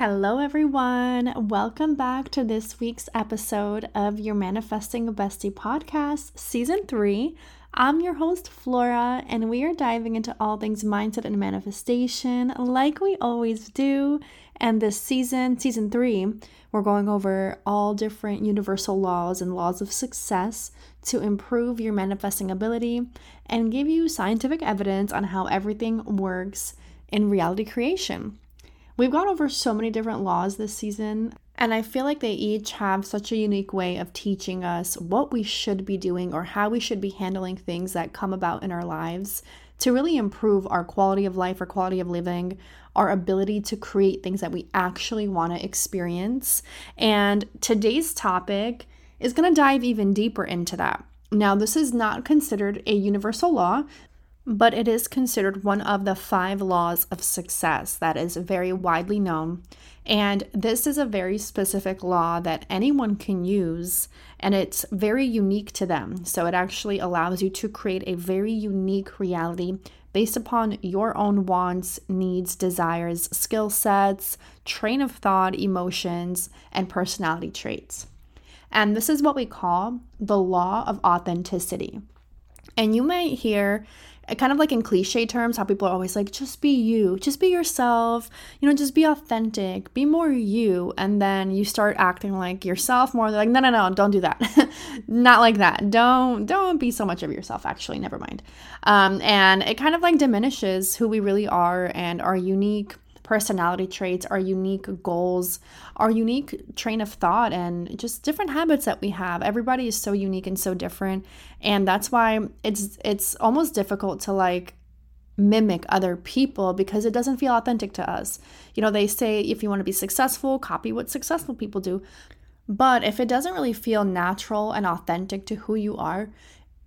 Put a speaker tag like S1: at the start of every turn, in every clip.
S1: Hello, everyone. Welcome back to this week's episode of your Manifesting a Bestie podcast, season three. I'm your host, Flora, and we are diving into all things mindset and manifestation like we always do. And this season, season three, we're going over all different universal laws and laws of success to improve your manifesting ability and give you scientific evidence on how everything works in reality creation. We've gone over so many different laws this season, and I feel like they each have such a unique way of teaching us what we should be doing or how we should be handling things that come about in our lives to really improve our quality of life, our quality of living, our ability to create things that we actually want to experience. And today's topic is going to dive even deeper into that. Now, this is not considered a universal law, but it is considered one of the five laws of success that is very widely known. And this is a very specific law that anyone can use, and it's very unique to them. So it actually allows you to create a very unique reality based upon your own wants, needs, desires, skill sets, train of thought, emotions, and personality traits. And this is what we call the law of authenticity. And you might hear kind of like in cliche terms, how people are always like, just be you, just be yourself, you know, just be authentic, be more you. And then you start acting like yourself more. They're like, no, no, no, don't do that. Not like that. Don't, don't be so much of yourself, actually, never mind. Um, and it kind of like diminishes who we really are and our unique personality traits, our unique goals, our unique train of thought, and just different habits that we have. Everybody is so unique and so different, and that's why it's it's almost difficult to like mimic other people because it doesn't feel authentic to us. You know, they say if you want to be successful, copy what successful people do. But if it doesn't really feel natural and authentic to who you are,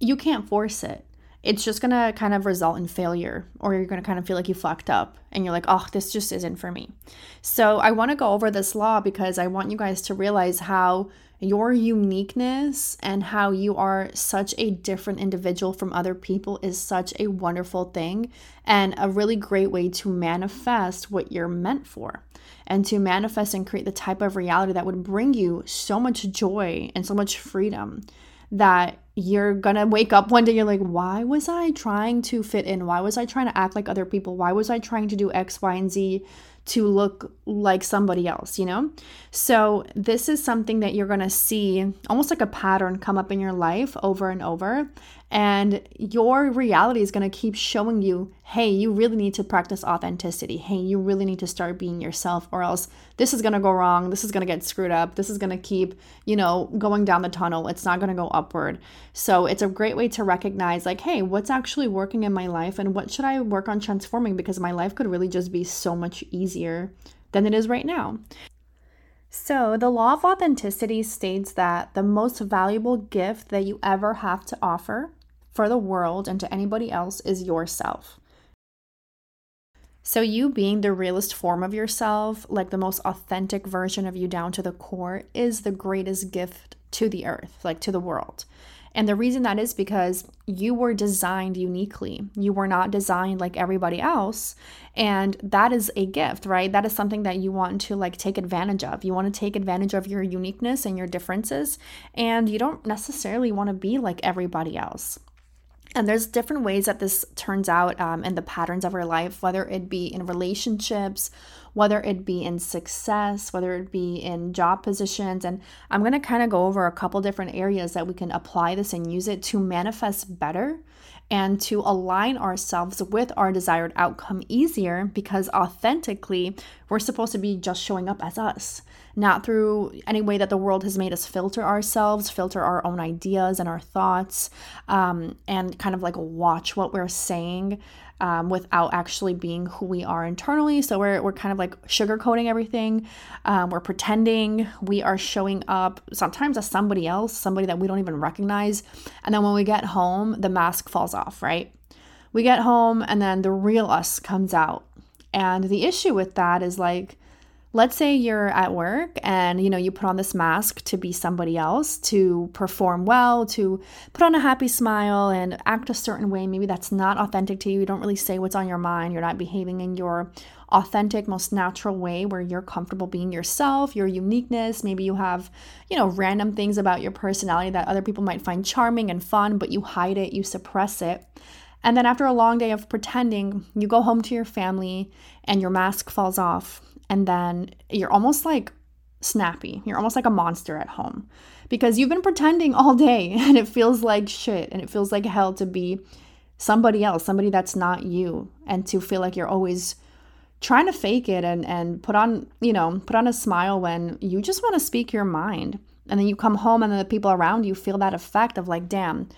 S1: you can't force it it's just gonna kind of result in failure, or you're gonna kind of feel like you fucked up and you're like, oh, this just isn't for me. So, I wanna go over this law because I want you guys to realize how your uniqueness and how you are such a different individual from other people is such a wonderful thing and a really great way to manifest what you're meant for and to manifest and create the type of reality that would bring you so much joy and so much freedom that you're gonna wake up one day you're like why was i trying to fit in? Why was i trying to act like other people? Why was i trying to do x y and z to look like somebody else? You know? So this is something that you're gonna see almost like a pattern come up in your life over and over and your reality is going to keep showing you, hey, you really need to practice authenticity. Hey, you really need to start being yourself, or else this is going to go wrong. This is going to get screwed up. This is going to keep, you know, going down the tunnel. It's not going to go upward. So it's a great way to recognize, like, hey, what's actually working in my life and what should I work on transforming because my life could really just be so much easier than it is right now. So, the law of authenticity states that the most valuable gift that you ever have to offer for the world and to anybody else is yourself. So, you being the realest form of yourself, like the most authentic version of you down to the core, is the greatest gift to the earth, like to the world. And the reason that is because you were designed uniquely. You were not designed like everybody else. And that is a gift, right? That is something that you want to like take advantage of. You want to take advantage of your uniqueness and your differences. And you don't necessarily want to be like everybody else. And there's different ways that this turns out um, in the patterns of our life, whether it be in relationships, whether it be in success, whether it be in job positions. And I'm going to kind of go over a couple different areas that we can apply this and use it to manifest better and to align ourselves with our desired outcome easier because authentically, we're supposed to be just showing up as us not through any way that the world has made us filter ourselves, filter our own ideas and our thoughts, um, and kind of like watch what we're saying um, without actually being who we are internally. So we're, we're kind of like sugarcoating everything. Um, we're pretending we are showing up sometimes as somebody else, somebody that we don't even recognize. And then when we get home, the mask falls off, right? We get home and then the real us comes out. And the issue with that is like, let's say you're at work and you know you put on this mask to be somebody else to perform well to put on a happy smile and act a certain way maybe that's not authentic to you you don't really say what's on your mind you're not behaving in your authentic, most natural way where you're comfortable being yourself, your uniqueness. Maybe you have, you know, random things about your personality that other people might find charming and fun, but you hide it, you suppress it. And then after a long day of pretending, you go home to your family and your mask falls off. And then you're almost like snappy. You're almost like a monster at home because you've been pretending all day and it feels like shit and it feels like hell to be somebody else, somebody that's not you, and to feel like you're always trying to fake it and and put on, you know, put on a smile when you just want to speak your mind. And then you come home and then the people around you feel that effect of like, damn,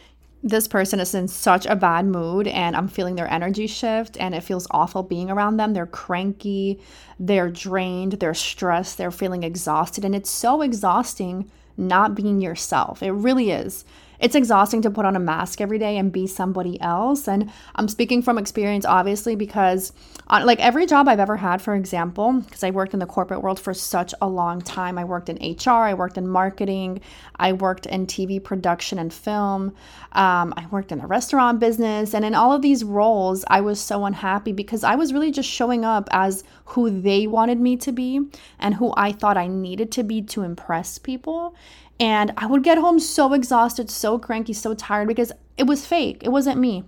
S1: this person is in such a bad mood and I'm feeling their energy shift and it feels awful being around them. They're cranky, they're drained, they're stressed, they're feeling exhausted. And it's so exhausting not being yourself. It really is it's exhausting to put on a mask every day and be somebody else. And I'm speaking from experience, obviously, because on, uh, like every job I've ever had, for example, because I worked in the corporate world for such a long time. I worked in HR, I worked in marketing, I worked in TV production and film, um, I worked in the restaurant business. And in all of these roles, I was so unhappy because I was really just showing up as who they wanted me to be and who I thought I needed to be to impress people. And I would get home so exhausted, so cranky, so tired because it was fake. It wasn't me.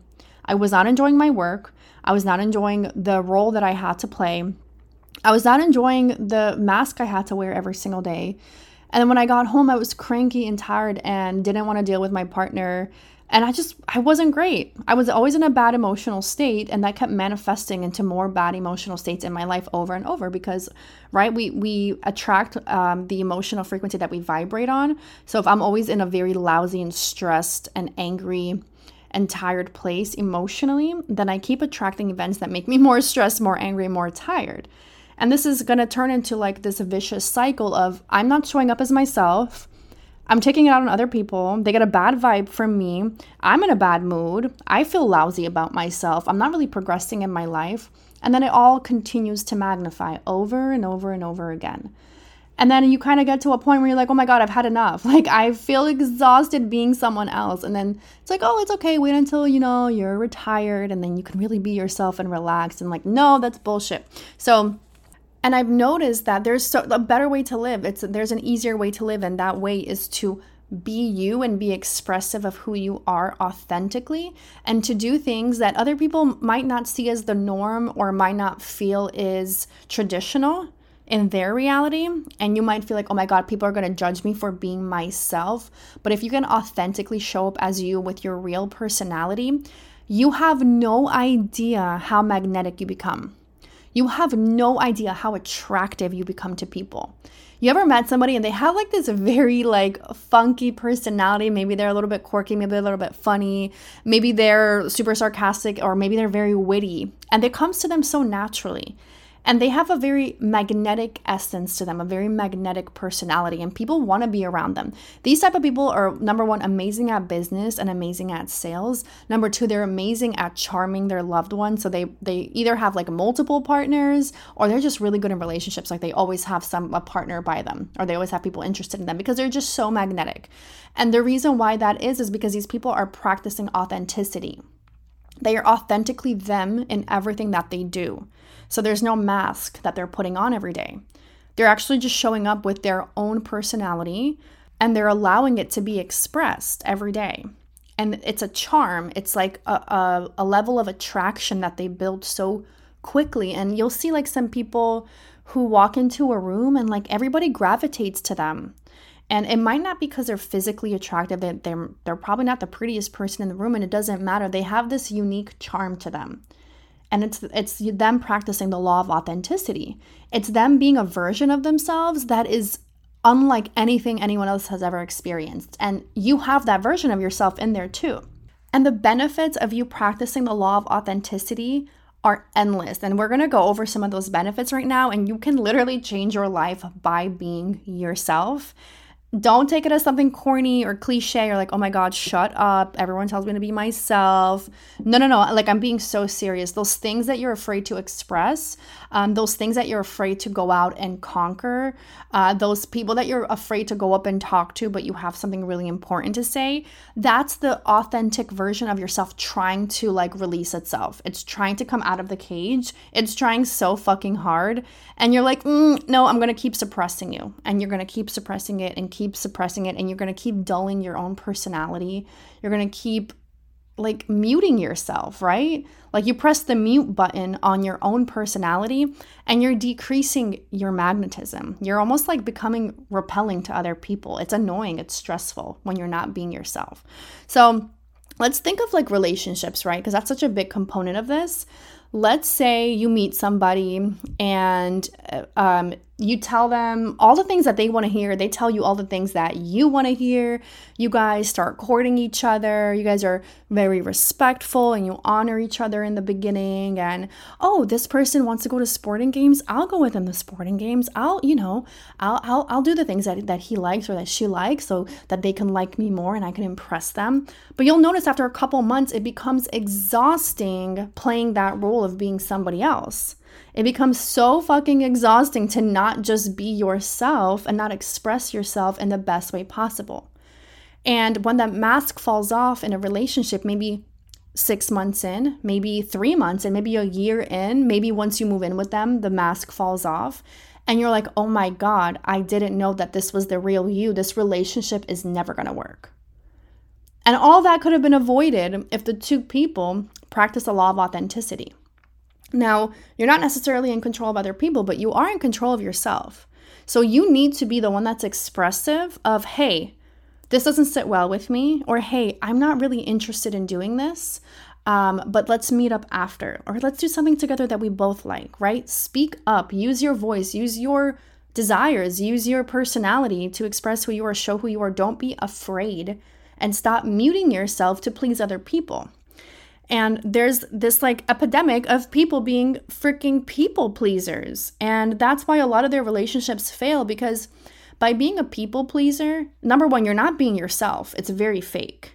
S1: I was not enjoying my work. I was not enjoying the role that I had to play. I was not enjoying the mask I had to wear every single day. And then when I got home, I was cranky and tired and didn't want to deal with my partner and i just i wasn't great. I was always in a bad emotional state and that kept manifesting into more bad emotional states in my life over and over because right we we attract um, the emotional frequency that we vibrate on. So if i'm always in a very lousy and stressed and angry and tired place emotionally then i keep attracting events that make me more stressed more angry more tired. And this is going to turn into like this vicious cycle of i'm not showing up as myself I'm taking it out on other people. They get a bad vibe from me. I'm in a bad mood. I feel lousy about myself. I'm not really progressing in my life. And then it all continues to magnify over and over and over again. And then you kind of get to a point where you're like, oh my God, I've had enough. Like, I feel exhausted being someone else. And then it's like, oh, it's okay. Wait until, you know, you're retired and then you can really be yourself and relax. And like, no, that's bullshit. So, and I've noticed that there's so, a better way to live. It's there's an easier way to live, and that way is to be you and be expressive of who you are authentically and to do things that other people might not see as the norm or might not feel is traditional in their reality. And you might feel like oh my god people are going to judge me for being myself. But if you can authentically show up as you with your real personality you have no idea how magnetic you become you have no idea how attractive you become to people. You ever met somebody and they have like this very like funky personality? Maybe they're a little bit quirky, maybe they're a little bit funny, maybe they're super sarcastic, or maybe they're very witty, and it comes to them so naturally and they have a very magnetic essence to them a very magnetic personality and people want to be around them. These type of people are number one amazing at business and amazing at sales. Number two they're amazing at charming their loved ones so they they either have like multiple partners or they're just really good in relationships like they always have some a partner by them or they always have people interested in them because they're just so magnetic. And the reason why that is is because these people are practicing authenticity. They are authentically them in everything that they do. So there's no mask that they're putting on every day. They're actually just showing up with their own personality and they're allowing it to be expressed every day. And it's a charm, it's like a, a, a level of attraction that they build so quickly. And you'll see like some people who walk into a room and like everybody gravitates to them. And it might not be because they're physically attractive. They're, they're probably not the prettiest person in the room, and it doesn't matter. They have this unique charm to them. And it's it's them practicing the law of authenticity. It's them being a version of themselves that is unlike anything anyone else has ever experienced. And you have that version of yourself in there too. And the benefits of you practicing the law of authenticity are endless. And we're going to go over some of those benefits right now. And you can literally change your life by being yourself don't take it as something corny or cliche or like, oh my God, shut up. Everyone tells me to be myself. No, no, no. Like, I'm being so serious. Those things that you're afraid to express, um, those things that you're afraid to go out and conquer, uh, those people that you're afraid to go up and talk to, but you have something really important to say, that's the authentic version of yourself trying to like release itself. It's trying to come out of the cage. It's trying so fucking hard. And you're like, mm, no, I'm going to keep suppressing you. And you're going to keep suppressing it and keep suppressing it and you're going to keep dulling your own personality. You're going to keep like muting yourself, right? Like you press the mute button on your own personality and you're decreasing your magnetism. You're almost like becoming repelling to other people. It's annoying, it's stressful when you're not being yourself. So, let's think of like relationships, right? Because that's such a big component of this let's say you meet somebody and uh, um, you tell them all the things that they want to hear. They tell you all the things that you want to hear. You guys start courting each other. You guys are very respectful and you honor each other in the beginning. And oh, this person wants to go to sporting games. I'll go with him to sporting games. I'll, you know, I'll, I'll, I'll do the things that, that he likes or that she likes so that they can like me more and I can impress them. But you'll notice after a couple months, it becomes exhausting playing that role of being somebody else. It becomes so fucking exhausting to not just be yourself and not express yourself in the best way possible. And when that mask falls off in a relationship, maybe six months in, maybe three months and maybe a year in, maybe once you move in with them, the mask falls off. And you're like, oh my God, I didn't know that this was the real you. This relationship is never gonna work. And all that could have been avoided if the two people practice the law of authenticity. Now, you're not necessarily in control of other people, but you are in control of yourself. So you need to be the one that's expressive of, hey, this doesn't sit well with me, or hey, I'm not really interested in doing this, um, but let's meet up after, or let's do something together that we both like, right? Speak up, use your voice, use your desires, use your personality to express who you are, show who you are. Don't be afraid and stop muting yourself to please other people. And there's this like epidemic of people being freaking people pleasers. And that's why a lot of their relationships fail because by being a people pleaser, number one, you're not being yourself. It's very fake.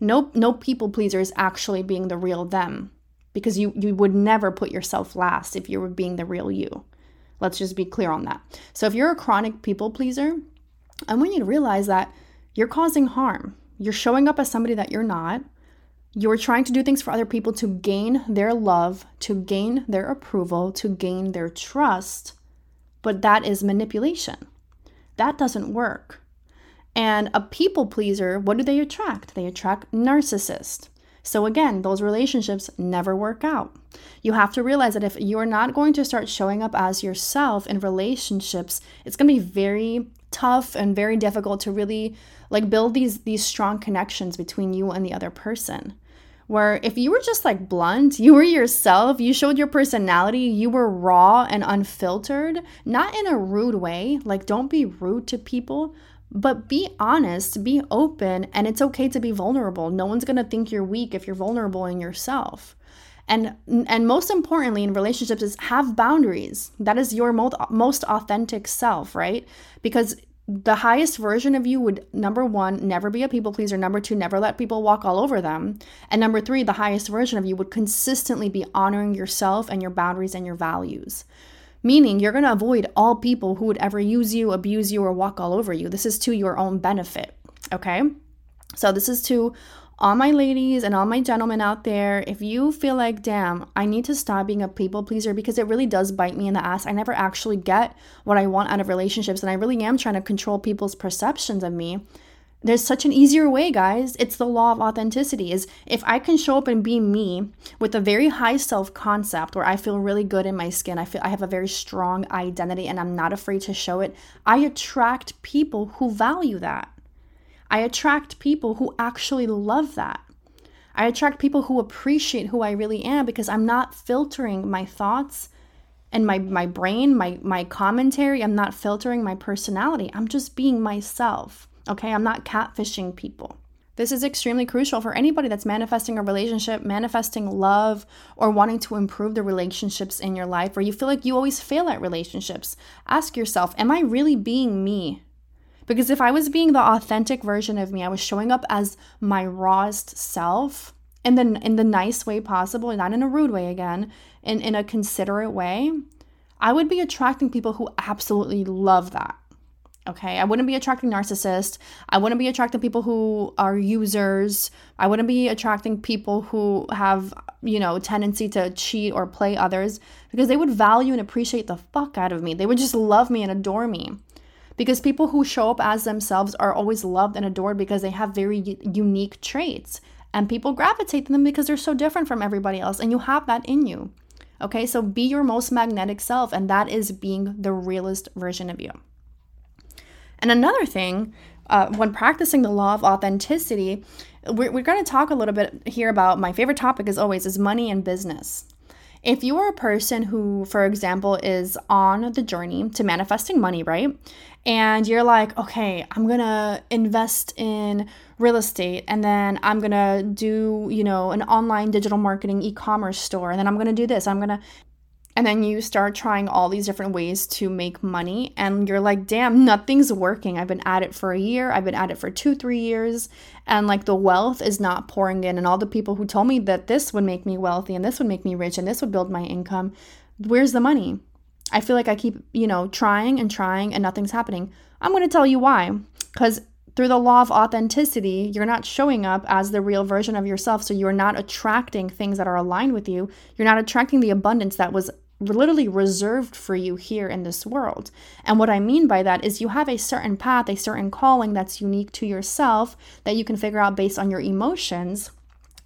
S1: No, no people pleaser is actually being the real them because you, you would never put yourself last if you were being the real you. Let's just be clear on that. So if you're a chronic people pleaser, I want you to realize that you're causing harm. You're showing up as somebody that you're not you're trying to do things for other people to gain their love, to gain their approval, to gain their trust, but that is manipulation. That doesn't work. And a people pleaser, what do they attract? They attract narcissists. So again, those relationships never work out. You have to realize that if you're not going to start showing up as yourself in relationships, it's going to be very tough and very difficult to really like build these these strong connections between you and the other person where if you were just like blunt, you were yourself, you showed your personality, you were raw and unfiltered, not in a rude way, like don't be rude to people, but be honest, be open, and it's okay to be vulnerable. No one's gonna think you're weak if you're vulnerable in yourself. And and most importantly in relationships is have boundaries. That is your most most authentic self, right? Because the highest version of you would number one never be a people pleaser. Number two never let people walk all over them. And number three the highest version of you would consistently be honoring yourself and your boundaries and your values. Meaning you're going to avoid all people who would ever use you abuse you or walk all over you. This is to your own benefit okay? So this is to all my ladies and all my gentlemen out there, if you feel like, damn, I need to stop being a people pleaser because it really does bite me in the ass. I never actually get what I want out of relationships, and I really am trying to control people's perceptions of me. There's such an easier way, guys. It's the law of authenticity. Is if I can show up and be me with a very high self-concept where I feel really good in my skin, I feel I have a very strong identity and I'm not afraid to show it, I attract people who value that. I attract people who actually love that. I attract people who appreciate who I really am because I'm not filtering my thoughts and my my brain, my my commentary, I'm not filtering my personality. I'm just being myself. Okay? I'm not catfishing people. This is extremely crucial for anybody that's manifesting a relationship, manifesting love, or wanting to improve the relationships in your life, or you feel like you always fail at relationships. Ask yourself, am I really being me? Because if I was being the authentic version of me, I was showing up as my rawest self in the in the nice way possible, not in a rude way again, in, in a considerate way, I would be attracting people who absolutely love that. Okay. I wouldn't be attracting narcissists. I wouldn't be attracting people who are users. I wouldn't be attracting people who have, you know, tendency to cheat or play others because they would value and appreciate the fuck out of me. They would just love me and adore me. Because people who show up as themselves are always loved and adored because they have very unique traits. And people gravitate to them because they're so different from everybody else. And you have that in you. Okay, so be your most magnetic self, and that is being the realest version of you. And another thing, uh, when practicing the law of authenticity, we're, we're going to talk a little bit here about my favorite topic, as always, is money and business. If you are a person who, for example, is on the journey to manifesting money, right? And you're like, okay, I'm gonna invest in real estate and then I'm gonna do, you know, an online digital marketing e commerce store and then I'm gonna do this. I'm gonna and then you start trying all these different ways to make money and you're like damn nothing's working. I've been at it for a year. I've been at it for two three years and like the wealth is not pouring in. And all the people who told me that this would make me wealthy and this would make me rich and this would build my income where's the money? I feel like i keep you know trying and trying and nothing's happening. I'm going to tell you why. Because through the law of authenticity, you're not showing up as the real version of yourself. So you're not attracting things that are aligned with you. You're not attracting the abundance that was literally reserved for you here in this world. And what I mean by that is you have a certain path, a certain calling that's unique to yourself that you can figure out based on your emotions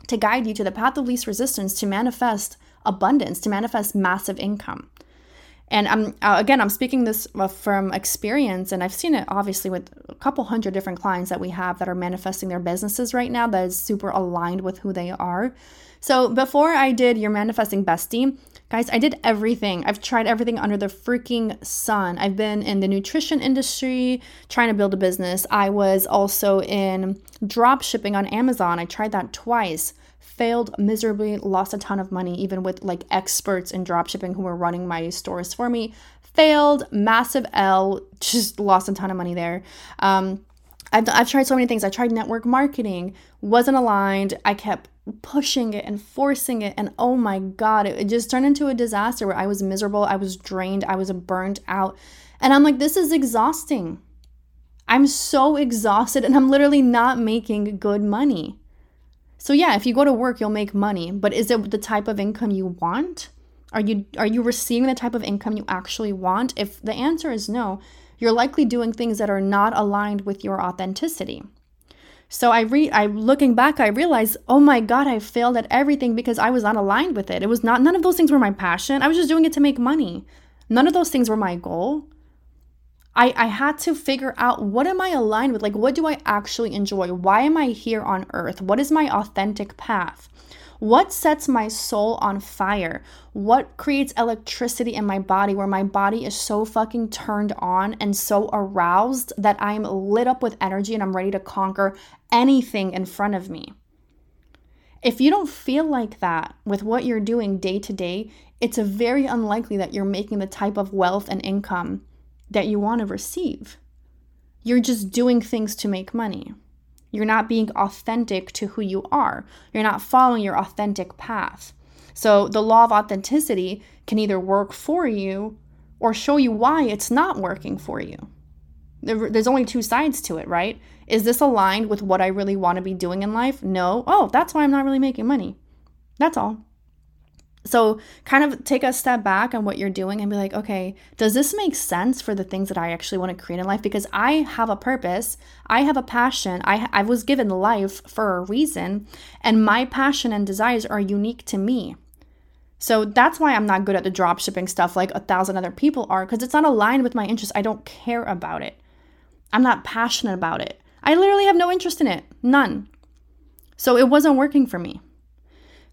S1: to guide you to the path of least resistance to manifest abundance, to manifest massive income. And I'm uh, again, I'm speaking this uh, from experience, and I've seen it obviously with a couple hundred different clients that we have that are manifesting their businesses right now that is super aligned with who they are. So before I did your manifesting bestie, guys, I did everything. I've tried everything under the freaking sun. I've been in the nutrition industry trying to build a business. I was also in drop shipping on Amazon. I tried that twice failed miserably, lost a ton of money, even with like experts in drop shipping who were running my stores for me. Failed, massive L, just lost a ton of money there. Um, I've, I've tried so many things. I tried network marketing, wasn't aligned. I kept pushing it and forcing it. And oh my God, it, it just turned into a disaster where I was miserable. I was drained. I was burnt out. And I'm like, this is exhausting. I'm so exhausted and I'm literally not making good money. So yeah, if you go to work, you'll make money, but is it the type of income you want? Are you are you receiving the type of income you actually want? If the answer is no, you're likely doing things that are not aligned with your authenticity. So I re I looking back, I realized, oh my god, I failed at everything because I was not aligned with it. It was not none of those things were my passion. I was just doing it to make money. None of those things were my goal. I, I had to figure out what am I aligned with? Like, what do I actually enjoy? Why am I here on earth? What is my authentic path? What sets my soul on fire? What creates electricity in my body where my body is so fucking turned on and so aroused that I'm lit up with energy and I'm ready to conquer anything in front of me? If you don't feel like that with what you're doing day to day, it's very unlikely that you're making the type of wealth and income that you want to receive. You're just doing things to make money. You're not being authentic to who you are. You're not following your authentic path. So, the law of authenticity can either work for you or show you why it's not working for you. There's only two sides to it, right? Is this aligned with what I really want to be doing in life? No. Oh, that's why I'm not really making money. That's all. So, kind of take a step back on what you're doing and be like, okay, does this make sense for the things that I actually want to create in life? Because I have a purpose, I have a passion, I, I was given life for a reason, and my passion and desires are unique to me. So, that's why I'm not good at the drop shipping stuff like a thousand other people are, because it's not aligned with my interests. I don't care about it, I'm not passionate about it. I literally have no interest in it, none. So, it wasn't working for me.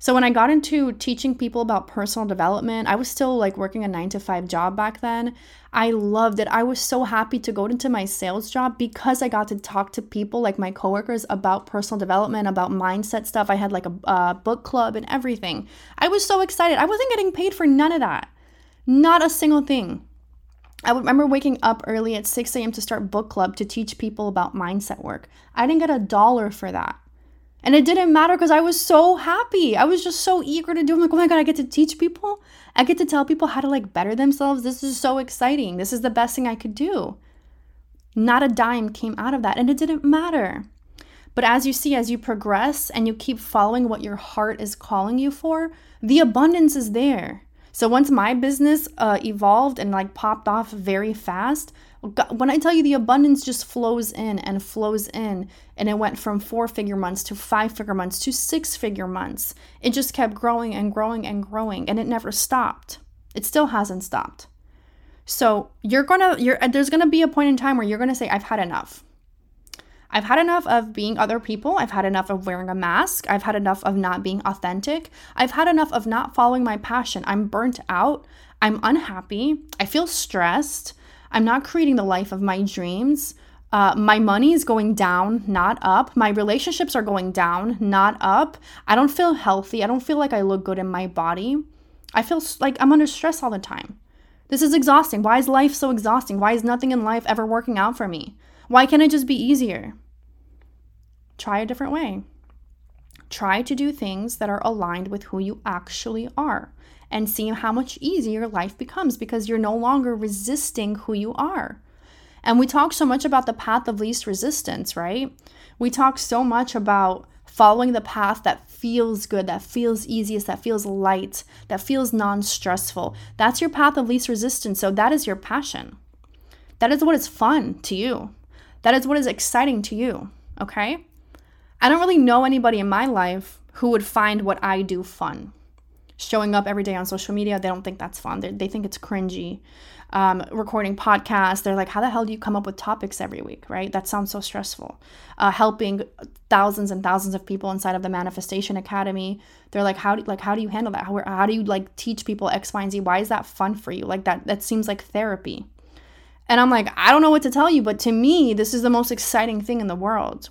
S1: So when I got into teaching people about personal development, I was still like working a 9 to 5 job back then. I loved it. I was so happy to go into my sales job because I got to talk to people like my coworkers about personal development, about mindset stuff. I had like a, book club and everything. I was so excited. I wasn't getting paid for none of that. Not a single thing. I remember waking up early at 6 a.m. to start book club to teach people about mindset work. I didn't get a dollar for that. And it didn't matter because I was so happy. I was just so eager to do. I'm like, oh my God, I get to teach people. I get to tell people how to like better themselves. This is so exciting. This is the best thing I could do. Not a dime came out of that. And it didn't matter. But as you see, as you progress and you keep following what your heart is calling you for, the abundance is there. So once my business uh, evolved and like popped off very fast, when I tell you the abundance just flows in and flows in, and it went from four figure months to five figure months to six figure months, it just kept growing and growing and growing, and it never stopped. It still hasn't stopped. So you're gonna, you're there's gonna be a point in time where you're gonna say, I've had enough. I've had enough of being other people. I've had enough of wearing a mask. I've had enough of not being authentic. I've had enough of not following my passion. I'm burnt out. I'm unhappy. I feel stressed. I'm not creating the life of my dreams. Uh, my money is going down, not up. My relationships are going down, not up. I don't feel healthy. I don't feel like I look good in my body. I feel like I'm under stress all the time. This is exhausting. Why is life so exhausting? Why is nothing in life ever working out for me? Why can't it just be easier? Try a different way. Try to do things that are aligned with who you actually are and see how much easier life becomes because you're no longer resisting who you are. And we talk so much about the path of least resistance, right? We talk so much about following the path that feels good, that feels easiest, that feels light, that feels non stressful. That's your path of least resistance. So that is your passion. That is what is fun to you. That is what is exciting to you, okay? I don't really know anybody in my life who would find what I do fun. Showing up every day on social media, they don't think that's fun. They, they think it's cringy. Um, recording podcasts, they're like, how the hell do you come up with topics every week, right? That sounds so stressful. Uh, helping thousands and thousands of people inside of the Manifestation Academy, they're like, how do like how do you handle that? How, how do you like teach people X, Y, and Z? Why is that fun for you? Like that that seems like therapy. And I'm like, I don't know what to tell you, but to me, this is the most exciting thing in the world.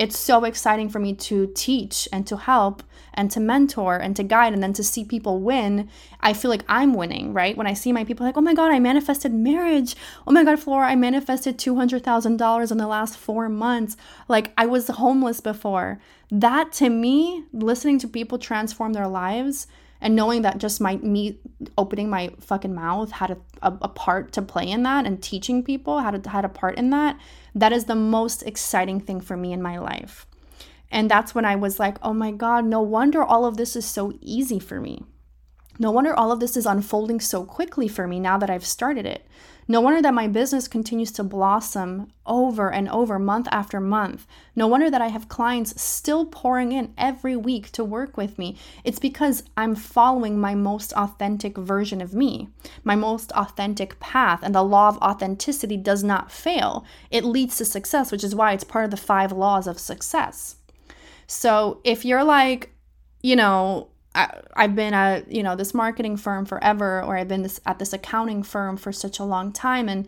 S1: It's so exciting for me to teach and to help and to mentor and to guide and then to see people win. I feel like I'm winning, right? When I see my people like, oh my God, I manifested marriage. Oh my God, Flora, I manifested $200,000 in the last four months. Like I was homeless before. That to me, listening to people transform their lives and knowing that just my me opening my fucking mouth had a, a, a, part to play in that and teaching people had a, had a part in that that is the most exciting thing for me in my life. And that's when i was like oh my god no wonder all of this is so easy for me. No wonder all of this is unfolding so quickly for me now that i've started it no wonder that my business continues to blossom over and over, month after month. No wonder that I have clients still pouring in every week to work with me. It's because I'm following my most authentic version of me, my most authentic path, and the law of authenticity does not fail. It leads to success, which is why it's part of the five laws of success. So if you're like, you know, I, have been at you know this marketing firm forever or I've been this at this accounting firm for such a long time and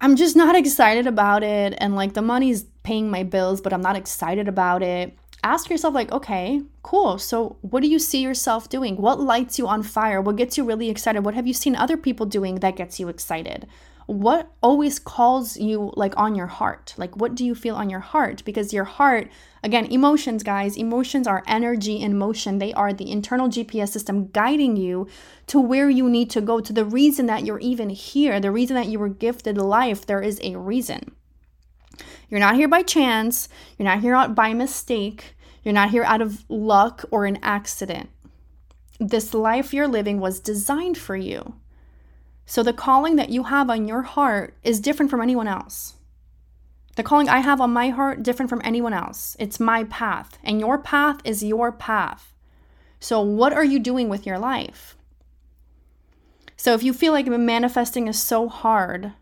S1: I'm just not excited about it and like the money's paying my bills but I'm not excited about it. Ask yourself like, okay, cool. So what do you see yourself doing? What lights you on fire? What gets you really excited? What have you seen other people doing that gets you excited? What always calls you like on your heart? Like, what do you feel on your heart? Because your heart, again, emotions, guys, emotions are energy in motion. They are the internal GPS system guiding you to where you need to go, to the reason that you're even here, the reason that you were gifted life. There is a reason. You're not here by chance, you're not here out by mistake, you're not here out of luck or an accident. This life you're living was designed for you. So the calling that you have on your heart is different from anyone else. The calling I have on my heart different from anyone else. It's my path, and your path is your path. So what are you doing with your life? So if you feel like manifesting is so hard,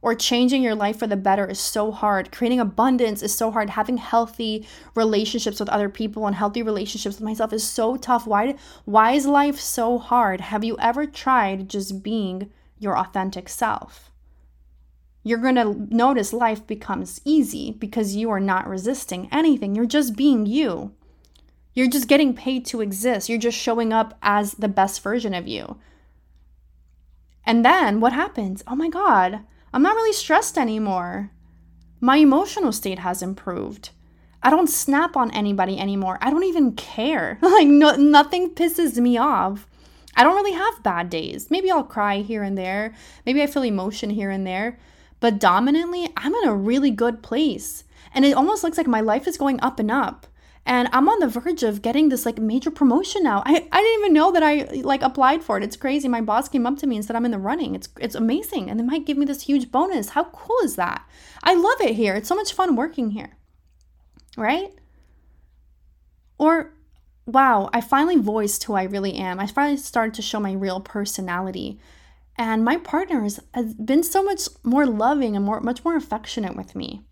S1: or changing your life for the better is so hard. Creating abundance is so hard. Having healthy relationships with other people and healthy relationships with myself is so tough. Why why is life so hard? Have you ever tried just being your authentic self. You're going to notice life becomes easy because you are not resisting anything. You're just being you. You're just getting paid to exist. You're just showing up as the best version of you. And then what happens? Oh my God, I'm not really stressed anymore. My emotional state has improved. I don't snap on anybody anymore. I don't even care. like no, nothing pisses me off. I don't really have bad days. Maybe I'll cry here and there. Maybe I feel emotion here and there. But dominantly, I'm in a really good place. And it almost looks like my life is going up and up. And I'm on the verge of getting this like major promotion now. I, I didn't even know that I like applied for it. It's crazy. My boss came up to me and said I'm in the running. It's it's amazing. And they might give me this huge bonus. How cool is that? I love it here. It's so much fun working here right? Or, wow, I finally voiced who I really am. I finally started to show my real personality. And my partners has been so much more loving and more, much more affectionate with me.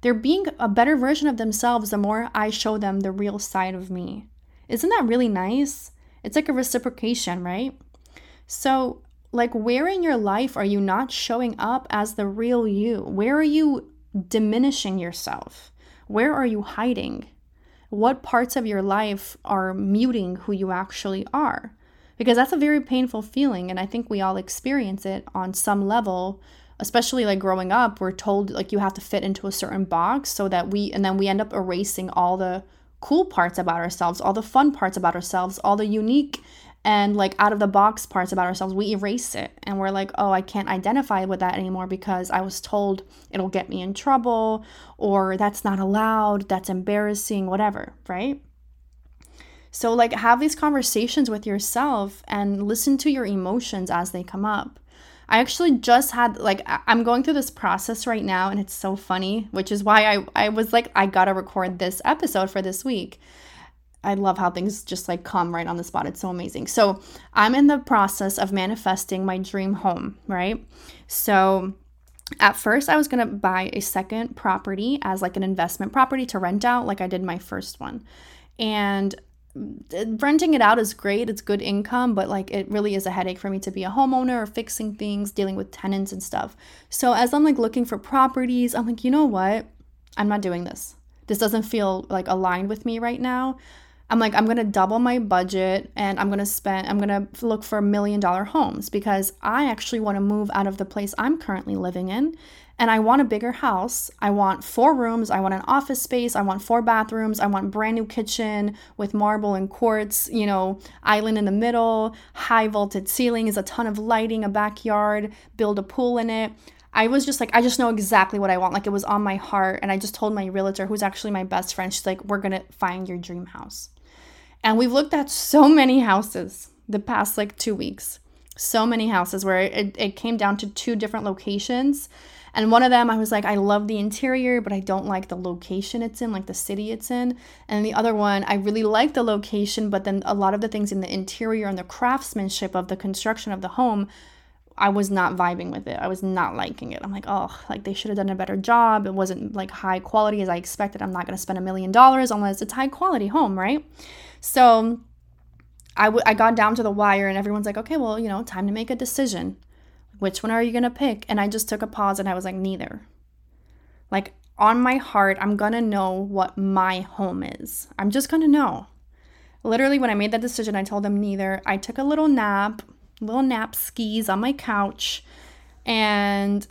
S1: They're being a better version of themselves the more I show them the real side of me. Isn't that really nice? It's like a reciprocation, right? So, like, where in your life are you not showing up as the real you? Where are you diminishing yourself? Where are you hiding? What parts of your life are muting who you actually are? Because that's a very painful feeling. And I think we all experience it on some level, especially like growing up. We're told like you have to fit into a certain box so that we, and then we end up erasing all the cool parts about ourselves, all the fun parts about ourselves, all the unique and like out of the box parts about ourselves, we erase it and we're like, oh, I can't identify with that anymore because I was told it'll get me in trouble or that's not allowed, that's embarrassing, whatever, right? So, like, have these conversations with yourself and listen to your emotions as they come up. I actually just had, like, I'm going through this process right now and it's so funny, which is why I, I was like, I gotta record this episode for this week I love how things just like come right on the spot. It's so amazing. So, I'm in the process of manifesting my dream home, right? So, at first, I was going to buy a second property as like an investment property to rent out, like I did my first one. And uh, renting it out is great, it's good income, but like it really is a headache for me to be a homeowner or fixing things, dealing with tenants and stuff. So, as I'm like looking for properties, I'm like, you know what? I'm not doing this. This doesn't feel like aligned with me right now. I'm like, I'm gonna double my budget and I'm gonna spend, I'm gonna look for million dollar homes because I actually wanna move out of the place I'm currently living in and I want a bigger house. I want four rooms, I want an office space, I want four bathrooms, I want brand new kitchen with marble and quartz, you know, island in the middle, high vaulted ceilings, a ton of lighting, a backyard, build a pool in it. I was just like, I just know exactly what I want. Like it was on my heart. And I just told my realtor, who's actually my best friend, she's like, we're going to find your dream house. And we've looked at so many houses the past like two weeks. So many houses where it, it came down to two different locations. And one of them, I was like, I love the interior, but I don't like the location it's in, like the city it's in. And the other one, I really like the location, but then a lot of the things in the interior and the craftsmanship of the construction of the home, I was not vibing with it. I was not liking it. I'm like, oh, like they should have done a better job. It wasn't like high quality as I expected. I'm not going to spend a million dollars unless it's high quality home, right? So I, w- I got down to the wire and everyone's like, okay, well, you know, time to make a decision. Which one are you going to pick? And I just took a pause and I was like, neither. Like on my heart, I'm going to know what my home is. I'm just going to know. Literally, when I made that decision, I told them neither. I took a little nap, little nap skis on my couch, and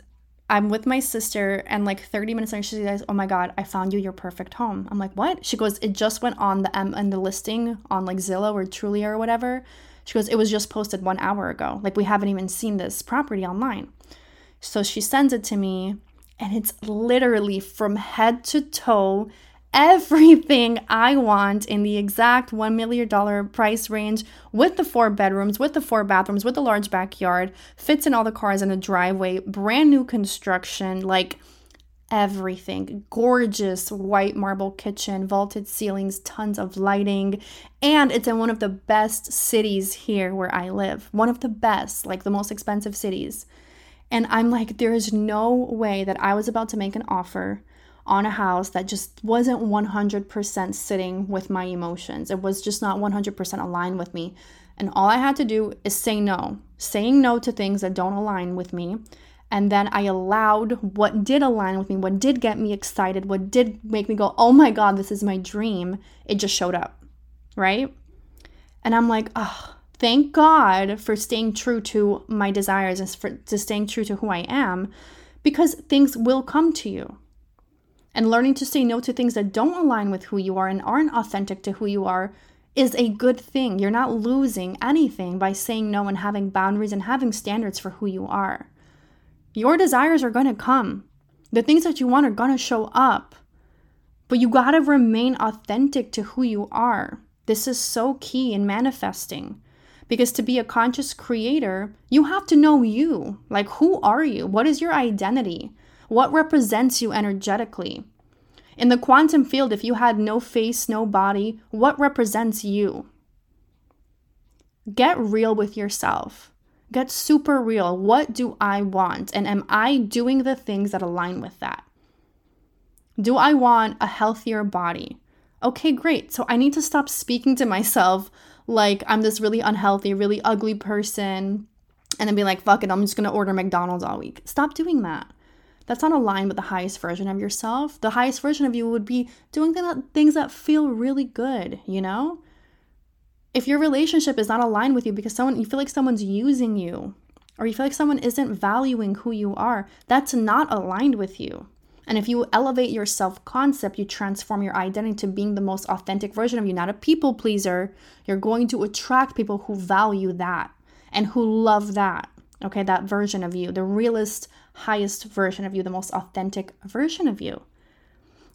S1: I'm with my sister, and like 30 minutes later, she says, "Oh my god, I found you your perfect home." I'm like, "What?" She goes, "It just went on the M and the listing on like Zillow or Trulia or whatever." She goes, "It was just posted one hour ago. Like we haven't even seen this property online." So she sends it to me, and it's literally from head to toe everything I want in the exact $1 million price range with the four bedrooms, with the four bathrooms, with the large backyard, fits in all the cars in the driveway, brand new construction, like everything. Gorgeous white marble kitchen, vaulted ceilings, tons of lighting, and it's in one of the best cities here where I live. One of the best, like the most expensive cities. And I'm like, there is no way that I was about to make an offer on a house that just wasn't 100% sitting with my emotions. It was just not 100% aligned with me. And all I had to do is say no, saying no to things that don't align with me. And then I allowed what did align with me, what did get me excited, what did make me go, oh my God, this is my dream. It just showed up, right? And I'm like, oh, Thank God for staying true to my desires and for to staying true to who I am because things will come to you. And learning to say no to things that don't align with who you are and aren't authentic to who you are is a good thing. You're not losing anything by saying no and having boundaries and having standards for who you are. Your desires are going to come. The things that you want are going to show up. But you got to remain authentic to who you are. This is so key in manifesting. Because to be a conscious creator, you have to know you. Like, who are you? What is your identity? What represents you energetically? In the quantum field, if you had no face, no body, what represents you? Get real with yourself. Get super real. What do I want? And am I doing the things that align with that? Do I want a healthier body? Okay, great. So I need to stop speaking to myself like I'm this really unhealthy, really ugly person and then be like, fuck it, I'm just gonna order McDonald's all week. Stop doing that. That's not aligned with the highest version of yourself. The highest version of you would be doing things that feel really good, you know? If your relationship is not aligned with you because someone you feel like someone's using you or you feel like someone isn't valuing who you are, that's not aligned with you. And if you elevate your self concept, you transform your identity to being the most authentic version of you, not a people pleaser. You're going to attract people who value that and who love that. Okay, that version of you, the realest, highest version of you, the most authentic version of you.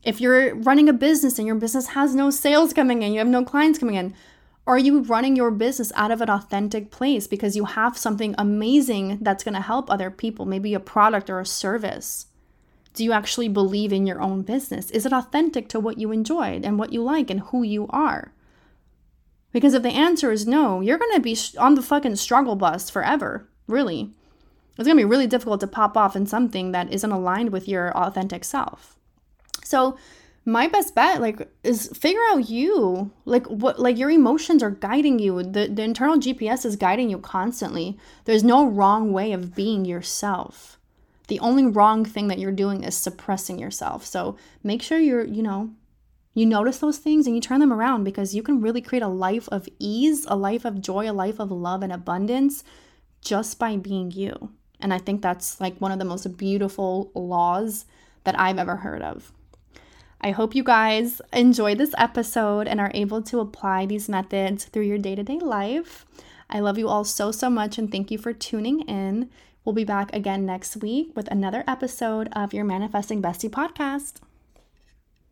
S1: If you're running a business and your business has no sales coming in, you have no clients coming in, are you running your business out of an authentic place because you have something amazing that's going to help other people, maybe a product or a service? Do you actually believe in your own business? Is it authentic to what you enjoyed and what you like and who you are? Because if the answer is no, you're going to be on the fucking struggle bus forever, really. It's going to be really difficult to pop off in something that isn't aligned with your authentic self. So, my best bet like is figure out you like what like your emotions are guiding you the, the internal gps is guiding you constantly there's no wrong way of being yourself the only wrong thing that you're doing is suppressing yourself. So make sure you're, you know, you notice those things and you turn them around because you can really create a life of ease, a life of joy, a life of love and abundance just by being you. And I think that's like one of the most beautiful laws that I've ever heard of. I hope you guys enjoy this episode and are able to apply these methods through your day to day life. I love you all so, so much and thank you for tuning in. We'll be back again next week with another episode of your Manifesting Bestie podcast.